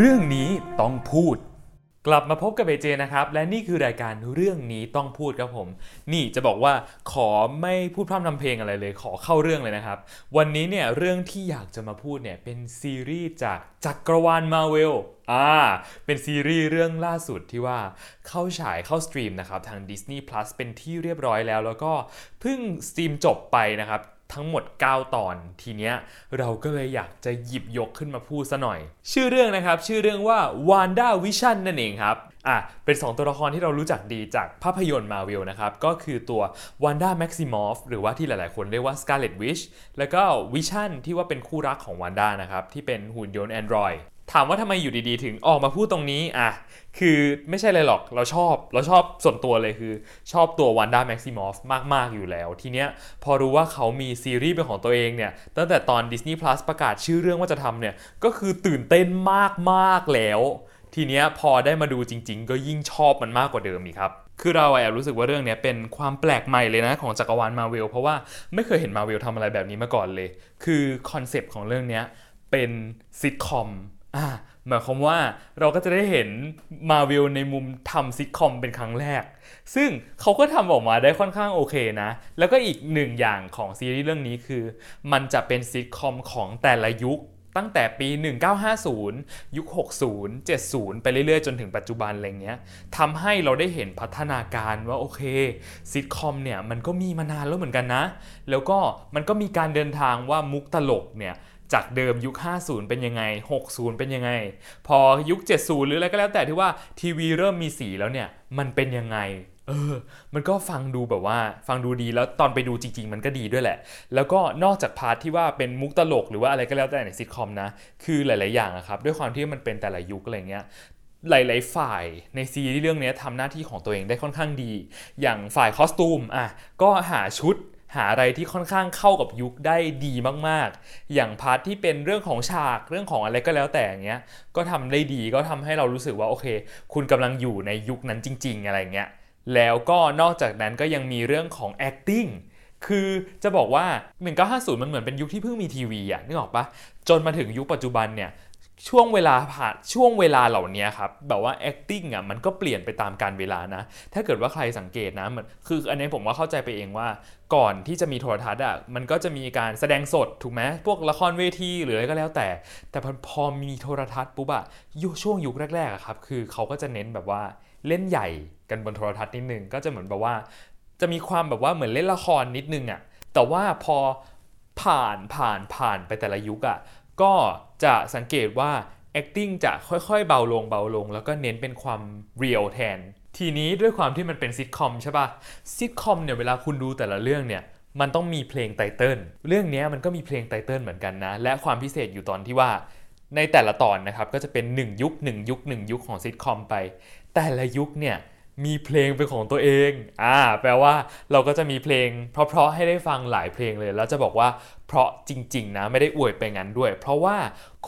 เรื่องนี้ต้องพูด กลับมาพบกับเอเจนะครับ และนี่คือรายการเรื่องนี้ต้องพูดครับผม นี่จะบอกว่าขอไม่พูดพร่ำทำเพลงอะไรเลย ขอเข้าเรื่องเลยนะครับ วันนี้เนี่ยเรื่องที่อยากจะมาพูดเนี่ยเป็นซีรีส์จากจักรวาลมาเวลอ่า เป็นซีรีส์เรื่องล่าสุดที่ว่าเข้าฉายเข้า stream นะครับทาง Disney Plus เป็นที่เรียบร้อยแล้ว แล้วก็เพิ่ง stream จบไปนะครับ ทั้งหมด 9 ตอนทีเนี้ยเราก็เลยอยากจะหยิบยกขึ้นมาพูดซะหน่อย ชื่อเรื่องนะครับ ชื่อเรื่องว่า Wanda Vision นั่นเองครับอะเป็น 2 ตัวละครที่เรารู้จักดีจากภาพยนตร์มาวิลนะครับ ก็คือตัว Wanda Maximoff หรือว่าที่หลายๆ คนเรียกว่า Scarlet Witch แล้วก็ Vision ที่ว่าเป็นคู่รักของ Wanda นะครับ ที่เป็นหุ่นยนต์ Android ถามว่าทำไมอยู่ดีๆ ถึงออกมาพูดตรงนี้อะคือไม่ใช่เลยหรอกเราชอบเราชอบส่วนตัวเลยคือ ชอบตัววันด้าแม็กซิมอฟมาก ๆ อยู่แล้ว ทีเนี้ยพอรู้ว่าเขามีซีรีส์เป็นของตัวเองเนี่ย ตั้งแต่ตอน Disney Plus ประกาศชื่อเรื่องว่าจะทำเนี่ย ก็คือตื่นเต้นมาก ๆ แล้ว ทีเนี้ยพอได้มาดูจริง ๆ ก็ยิ่งชอบมันมากกว่าเดิมอีกครับคือเราแอบรู้สึกว่าเรื่องนี้เป็นความแปลกใหม่เลยนะของจักรวาลมาเวลเพราะว่าไม่เคยเห็นมาเวลทำอะไรแบบนี้มาก่อนเลย คือ concept ของเรื่องนี้เป็นซิทคอม อ่าหมายความว่าเราก็จะได้เห็นมาวิลในมุมทำซิทคอมเป็นครั้งแรก ซึ่งเขาก็ทำออกมาได้ค่อนข้างโอเคนะ แล้วก็อีกหนึ่งอย่างของซีรีส์เรื่องนี้คือ มันจะเป็นซิทคอมของแต่ละยุคตั้งแต่ปี 1950 ยุค 60 70 ไปเรื่อยๆ จนถึงปัจจุบันอะไรเงี้ยทำให้เราได้เห็นพัฒนาการว่าโอเคซิทคอมเนี่ยมันก็มีมานานแล้วเหมือนกันนะ แล้วก็มันก็มีการเดินทางว่ามุกตลกเนี่ย จากเดิมยุค 50 เป็นยังไง 60 เป็นยังไง พอยุค 70 หรืออะไรก็แล้วแต่ที่ว่าทีวีเริ่มมีสีแล้วเนี่ย มันเป็นยังไง เออ มันก็ฟังดูแบบว่า ฟังดูดีแล้วตอนไปดูจริง ๆ มันก็ดีด้วยแหละ แล้วก็นอกจากพาร์ทที่ว่าเป็นมุกตลกหรือว่าอะไรก็แล้วแต่ในซิทคอมนะ คือหลาย ๆ อย่างครับ ด้วยความที่มันเป็นแต่ละยุคอะไรเงี้ยหลาย ๆ ฝ่ายในซีรีส์เรื่องนี้ทำหน้าที่ของตัวเองได้ค่อนข้างดี อย่างฝ่ายคอสตูมอะก็หาชุด หาอะไรที่ค่อนข้างเข้ากับยุคได้ดีมากๆ อย่างพาร์ทที่เป็นเรื่องของฉากเรื่องของอะไรก็แล้วแต่อย่างเงี้ย ก็ทำได้ดีก็ทำให้เรารู้สึกว่าโอเค คุณกำลังอยู่ในยุคนั้นจริง ๆ อะไรเงี้ย แล้วก็นอกจากนั้นก็ยังมีเรื่องของ acting คือจะบอกว่า 1950 มันเหมือนเป็นยุคที่เพิ่งมีทีวีอะนึกออกปะจนมาถึงยุคปัจจุบันเนี่ย ช่วงเวลาผ่านช่วงเวลาเหล่านี้ครับแบบว่า acting อะมันก็เปลี่ยนไปตามการเวลานะ ถ้าเกิดว่าใครสังเกตนะเหมือนคืออันนี้ผมว่าเข้าใจไปเองว่า ก่อนที่จะมีโทรทัศน์อะมันก็จะมีการแสดงสดถูกไหมพวกละครเวทีหรืออะไรก็แล้วแต่ แต่พอพอมีโทรทัศน์ปุ๊บอะยุช่วงยุคแรกๆครับคือเขาก็จะเน้นแบบว่าเล่นใหญ่กันบนโทรทัศน์นิดนึงก็จะเหมือนแบบว่า จะมีความแบบว่าเหมือนเล่นละครนิดนึงอะแต่ว่าพอผ่านผ่านผ่านไปแต่ละยุคอะ ก็จะสังเกตว่า acting จะค่อยๆ เบาลงเบาลง แล้วก็เน้นเป็นความเรียลแทน ทีนี้ด้วยความที่มันเป็นซิทคอมใช่ปะซิทคอมเนี่ยเวลาคุณดูแต่ละเรื่องเนี่ยมันต้องมีเพลง title เรื่องนี้มันก็มีเพลง title เหมือนกันนะ และความพิเศษอยู่ตอนที่ว่า ในแต่ละตอนนะครับก็จะเป็น 1 ยุค 1 ยุค 1 ยุคของซิทคอมไป แต่ละยุคเนี่ย มีเพลงเป็นของตัวเอง อ่า แปลว่าเราก็จะมีเพลง เพราะๆให้ได้ฟังหลายเพลงเลย แล้วจะบอกว่าเพราะจริง ๆ นะ ไม่ได้อวยไปงั้นด้วย เพราะว่า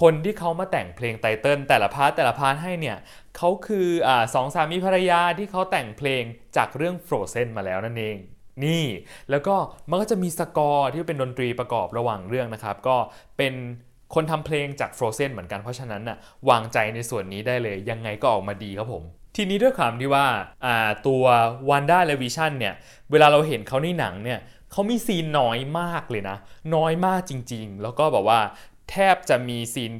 คนที่เขามาแต่งเพลง title แต่ละ part แต่ละ part ให้เนี่ยเขาคืออ่าสองสามีภรรยาที่เขาแต่งเพลงจากเรื่อง Frozen มาแล้วนั่นเองนี่ แล้วก็มันก็จะมีสกอร์ที่เป็นดนตรีประกอบระหว่างเรื่องนะครับ ก็เป็นคนทำเพลงจาก Frozen เหมือนกันเพราะฉะนั้นน่ะวางใจในส่วนนี้ได้เลยยังไงก็ออกมาดีครับผม ทีนี้ด้วยความที่ว่าตัววันด้าและวิชั่นเนี่ยเวลาเราเห็นเขาในหนังเนี่ยเขามีซีนน้อยมากเลยนะ น้อยมากจริง ๆ แล้วก็แบบว่าแทบจะมี scene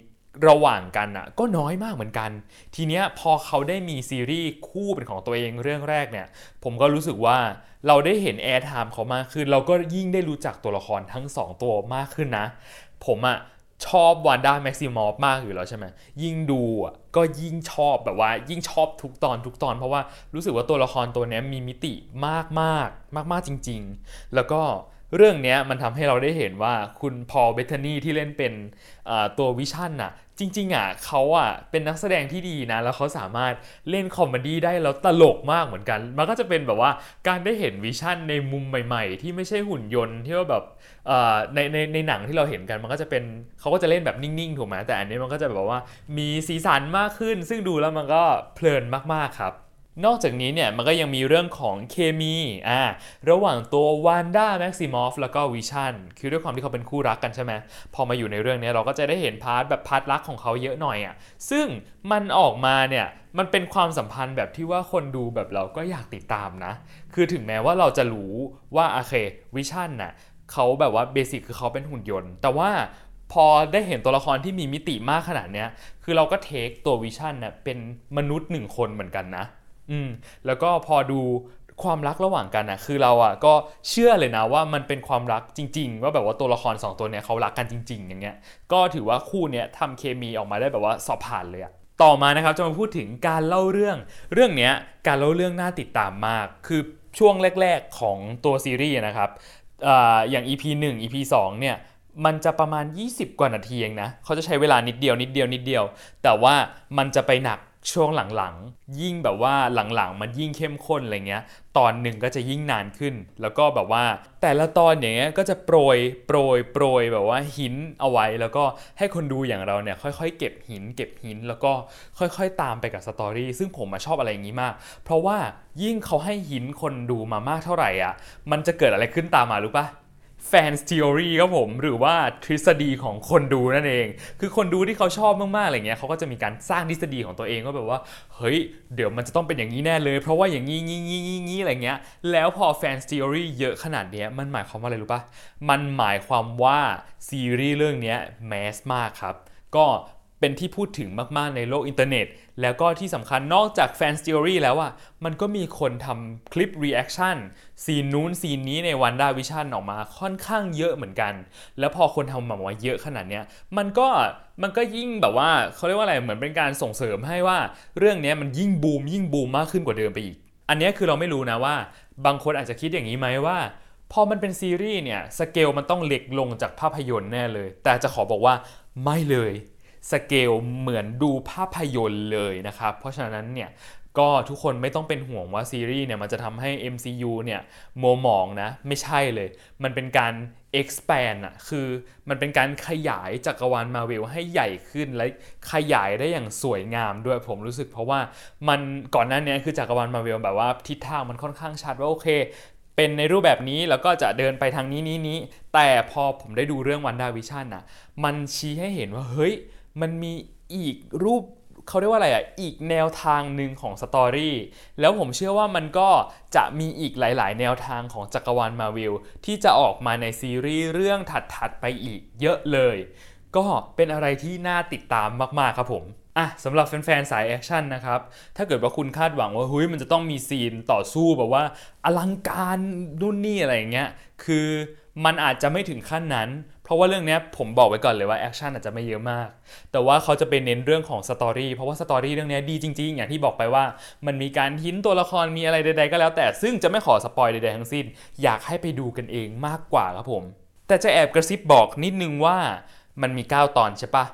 ระหว่างกันอะก็น้อยมากเหมือนกัน ทีเนี้ยพอเขาได้มีซีรีส์คู่เป็นของตัวเองเรื่องแรกเนี่ย ผมก็รู้สึกว่าเราได้เห็น airtime เขามากขึ้น เราก็ยิ่งได้รู้จักตัวละครทั้ง 2 ตัวมากขึ้นนะ ผมอะ ชอบ Wanda Maximoff มากอยู่แล้วใช่ไหมยิ่งดูอะก็ยิ่งชอบแบบว่า ยิ่งชอบทุกตอนทุกตอน เพราะว่ารู้สึกว่าตัวละครตัวนี้มีมิติมากมากมากมากจริง ๆ แล้วก็ เรื่องนี้มันทำให้เราได้เห็นว่าคุณ Paul Bettany ที่เล่นเป็นตัว Vision น่ะจริงๆอะเขาอะเป็นนักแสดงที่ดีนะ แล้วเขาสามารถเล่น comedy ได้แล้วตลกมากเหมือนกัน มันก็จะเป็นแบบว่าการได้เห็น Vision ในมุมใหม่ๆ ที่ไม่ใช่หุ่นยนต์ที่ว่าแบบในในในหนังที่เราเห็นกันมันก็จะเป็นเขาก็จะเล่นแบบนิ่งๆถูกไหมแต่อันนี้มันก็จะแบบว่ามีสีสันมากขึ้น ซึ่งดูแล้วมันก็เพลินมากๆครับ นอกจากนี้เนี่ยมันก็ยังมีเรื่องของเคมีอ่าระหว่างตัว Wanda Maximoff แล้วก็ Vision คือด้วยความที่เขาเป็นคู่รักกันใช่ไหมพอมาอยู่ในเรื่องนี้เราก็จะได้เห็น part แบบ part รักของเขาเยอะหน่อยอะซึ่งมันออกมาเนี่ยมันเป็นความสัมพันธ์แบบที่ว่าคนดูแบบเราก็อยากติดตามนะ คือถึงแม้ว่าเราจะรู้ว่าโอเค Vision น่ะเขาแบบว่า basic คือเขาเป็นหุ่นยนต์ แต่ว่าพอได้เห็นตัวละครที่มีมิติมากขนาดเนี้ยคือเราก็เทคตัววิชันน่ะเป็นมนุษย์หนึ่งคนเหมือนกันนะ อืมแล้วก็พอดูความรักระหว่างกันนะคือเราอะก็เชื่อเลยนะว่ามันเป็นความรักจริง ๆ ว่าแบบว่าตัวละคร 2 ตัวเนี้ยเขารักกันจริง ๆ อย่างเงี้ยก็ถือว่าคู่เนี้ยทำเคมีออกมาได้แบบว่าสอบผ่านเลยอะต่อมานะครับจะมาพูดถึงการเล่าเรื่อง เรื่องเนี้ยการเล่าเรื่องน่าติดตามมาก คือช่วงแรก ๆของตัวซีรีส์นะครับออย่าง EP 1 EP 2เนี่ยมันจะประมาณ 20 กว่านาทีเองนะเขาจะใช้เวลานิดเดียวนิดเดียวนิดเดียว แต่ว่ามันจะไปหนัก ช่วงหลังๆ ยิ่งแบบว่าหลังๆ มันยิ่งเข้มข้นอะไรเงี้ย ตอนหนึ่งก็จะยิ่งนานขึ้น แล้วก็แบบว่า แต่ละตอนอย่างเงี้ยก็จะโปรยโปรยโปรยแบบว่าหินเอาไว้ แล้วก็ให้คนดูอย่างเราเนี่ยค่อยๆ เก็บหิน เก็บหินแล้วก็ค่อยๆ ตามไปกับสตอรี่ซึ่งผมมาชอบอะไรอย่างนี้มาก เพราะว่ายิ่งเขาให้หินคนดูมามากเท่าไหร่อะ มันจะเกิดอะไรขึ้นตามมารู้ปะ fan theory ครับผม หรือว่าทฤษฎีของคนดูนั่นเอง คือคนดูที่เขาชอบมากๆอะไรเงี้ยเขาก็จะมีการสร้างทฤษฎีของตัวเองว่าแบบว่า เฮ้ย เดี๋ยวมันจะต้องเป็นอย่างนี้แน่เลย เพราะว่าอย่างนี้งี้งี้งี้งี้อะไรเงี้ย แล้วพอ fan theory เยอะขนาดเนี้ยมันหมายความว่าอะไรรู้ปะมันหมายความว่าซีรีส์เรื่องนี้ mass มากครับ ก็ เป็นที่พูดถึงมากๆในโลกอินเทอร์เน็ต แล้วก็ที่สำคัญนอกจาก fan theory แล้วอะมันก็มีคนทำคลิป reaction scene นู้น scene นี้ใน WandaVision ออกมาค่อนข้างเยอะเหมือนกัน แล้วพอคนทำมาว่าเยอะขนาดเนี้ยมันก็มันก็ยิ่งแบบว่าเขาเรียกว่าอะไรเหมือนเป็นการส่งเสริมให้ว่าเรื่องนี้มันยิ่งบูมยิ่งบูมมากขึ้นกว่าเดิมไปอีก อันนี้คือเราไม่รู้นะว่า บางคนอาจจะคิดอย่างนี้ไหมว่าพอมันเป็นซีรีส์เนี่ยสเกลมันต้องเล็กลงจากภาพยนตร์แน่เลย แต่จะขอบอกว่าไม่เลย สเกลเหมือนดูภาพยนตร์เลยนะครับ เพราะฉะนั้นเนี่ยก็ทุกคนไม่ต้องเป็นห่วงว่าซีรีส์เนี่ยมันจะทำให้ MCU เนี่ยโมหมองนะไม่ใช่เลย มันเป็นการ expand อะคือมันเป็นการขยายจักรวาลมาเวลให้ใหญ่ขึ้นและขยายได้อย่างสวยงามด้วยผมรู้สึกเพราะว่ามันก่อนหน้านี้คือจักรวาลมาเวลแบบว่าทิศทางมันค่อนข้างชัดว่าโอเค เป็นในรูปแบบนี้แล้วก็จะเดินไปทางนี้นี้นี้แต่พอผมได้ดูเรื่องวันดาวิชั่นอะมันชี้ให้เห็นว่าเฮ้ย มันมีอีกรูปเขาเรียกว่าอะไรอะ อีกแนวทางหนึ่งของ story แล้วผมเชื่อว่ามันก็จะมีอีกหลาย ๆ แนวทางของจักรวาลมาวิลที่จะออกมาในซีรีส์เรื่องถัด ๆ ไปอีกเยอะเลย ก็เป็นอะไรที่น่าติดตามมาก ๆ ครับผมอะสำหรับแฟนๆสาย action นะครับ ถ้าเกิดว่าคุณคาดหวังว่าเฮ้ยมันจะต้องมี scene ต่อสู้แบบว่าอลังการนู่นนี่อะไรอย่างเงี้ย คือมันอาจจะไม่ถึงขั้นนั้น เพราะว่าเรื่องนี้ผมบอกไว้ก่อนเลยว่า action อาจจะไม่เยอะมาก แต่ว่าเขาจะเป็นเน้นเรื่องของ story เพราะว่า story เรื่องนี้ดีจริง ๆ อย่างที่บอกไปว่า มันมีการ hint ตัวละครมีอะไรใด ๆ ก็แล้ว แต่ซึ่งจะไม่ขอ spoil ใด ๆ ทั้งสิ้น อยากให้ไปดูกันเองมากกว่าครับผม แต่จะแอบกระซิบบอกนิดนึงว่ามันมี 9 ตอนใช่ปะ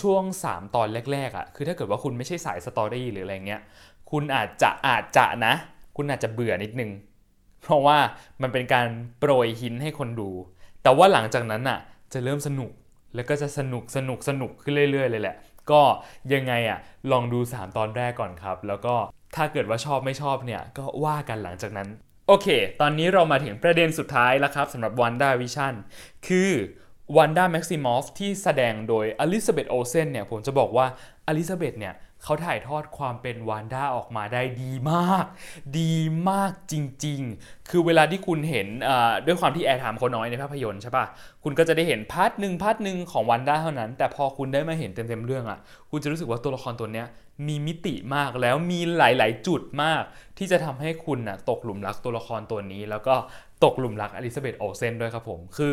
ช่วง 3 ตอนแรกๆอะ่ะคือถ้าเกิดว่าคุณไม่ใช่สาย story หรืออะไรเงี้ยคุณอาจจะอาจจะนะ คุณอาจจะเบื่อนิดนึง เพราะว่ามันเป็นการโปรยหินให้คนดู แต่ว่าหลังจากนั้นอะ จะเริ่มสนุกแล้วก็จะสนุกสนุกสนุกขึ้นเรื่อยๆเลยแหละ ก็ยังไงอะ่ะลองดู 3 ตอนแรกก่อนครับ แล้วก็ถ้าเกิดว่าชอบไม่ชอบเนี่ยก็ว่ากันหลังจากนั้น โอเค ตอนนี้เรามาถึงประเด็นสุดท้ายแล้วครับสำหรับ Wanda Vision คือวันด้าแม็กซิมอฟที่แสดงโดยอลิซาเบธโอเซนเนี่ยผมจะบอกว่าElizabeth เนี่ย เขาถ่ายทอดความเป็น Wanda ออกมาได้ดีมาก ดีมากจริง ๆ คือเวลาที่คุณเห็นด้วยความที่ airtime เขาน้อยในภาพยนตร์ใช่ปะคุณก็จะได้เห็น part หนึ่ง part หนึ่งของ Wanda เท่านั้น แต่พอคุณได้มาเห็นเต็มๆเรื่องอะ่ะ คุณจะรู้สึกว่าตัวละครตัวเนี้ยมีมิติมากแล้วมีหลายๆ จุดมาก ที่จะทำให้คุณนะตกหลุมรักตัวละครตัวนี้ แล้วก็ตกหลุมรัก Elizabeth Olsen ด้วยครับผม คือ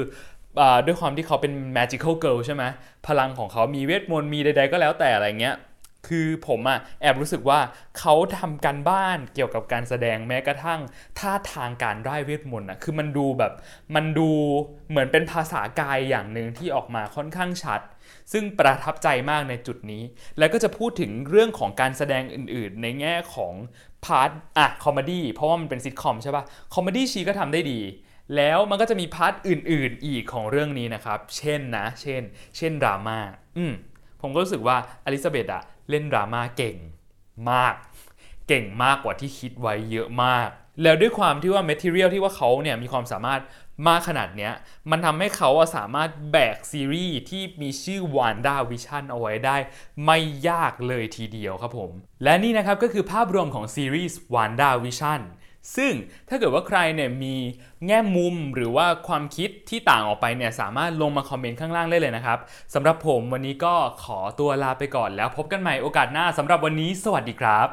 ด้วยความที่เขาเป็น magical girl ใช่ไหมพลังของเขามีเวทมนต์มีใด ๆ ก็แล้วแต่อะไรเงี้ย คือผมอะแอบรู้สึกว่าเขาทำการบ้านเกี่ยวกับการแสดงแม้กระทั่งท่าทางการร่ายเวทมนต์อะคือมันดูแบบมันดูเหมือนเป็นภาษากายอย่างหนึ่งที่ออกมาค่อนข้างชัด ซึ่งประทับใจมากในจุดนี้ แล้วก็จะพูดถึงเรื่องของการแสดงอื่นๆ ในแง่ของ part อะ comedy เพราะว่ามันเป็นซิทคอมใช่ปะcomedy ชีก็ทำได้ดีแล้วมันก็จะมี part อื่น ๆ อีกของเรื่องนี้นะครับ เช่นนะ เช่น เช่นดราม่า อืม ผมก็รู้สึกว่าอลิซาเบธอะ เล่นดราม่าเก่งมาก เก่งมากกว่าที่คิดไว้เยอะมาก แล้วด้วยความที่ว่า Material ที่ว่าเขาเนี่ยมีความสามารถมากขนาดเนี้ย มันทำให้เขาสามารถแบกซีรีส์ที่มีชื่อ Wanda Vision เอาไว้ได้ ไม่ยากเลยทีเดียวครับผม และนี่นะครับก็คือภาพรวมของซีรีส์ Wanda Vision ซึ่งถ้าเกิดว่าใครเนี่ยมีแง่มุมหรือว่าความคิดที่ต่างออกไปเนี่ยสามารถลงมาคอมเมนต์ข้างล่างได้เลยนะครับสำหรับผมวันนี้ก็ขอตัวลาไปก่อนแล้วพบกันใหม่โอกาสหน้าสำหรับวันนี้ สวัสดีครับ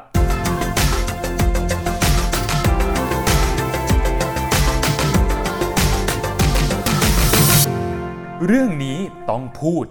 เรื่องนี้ต้องพูด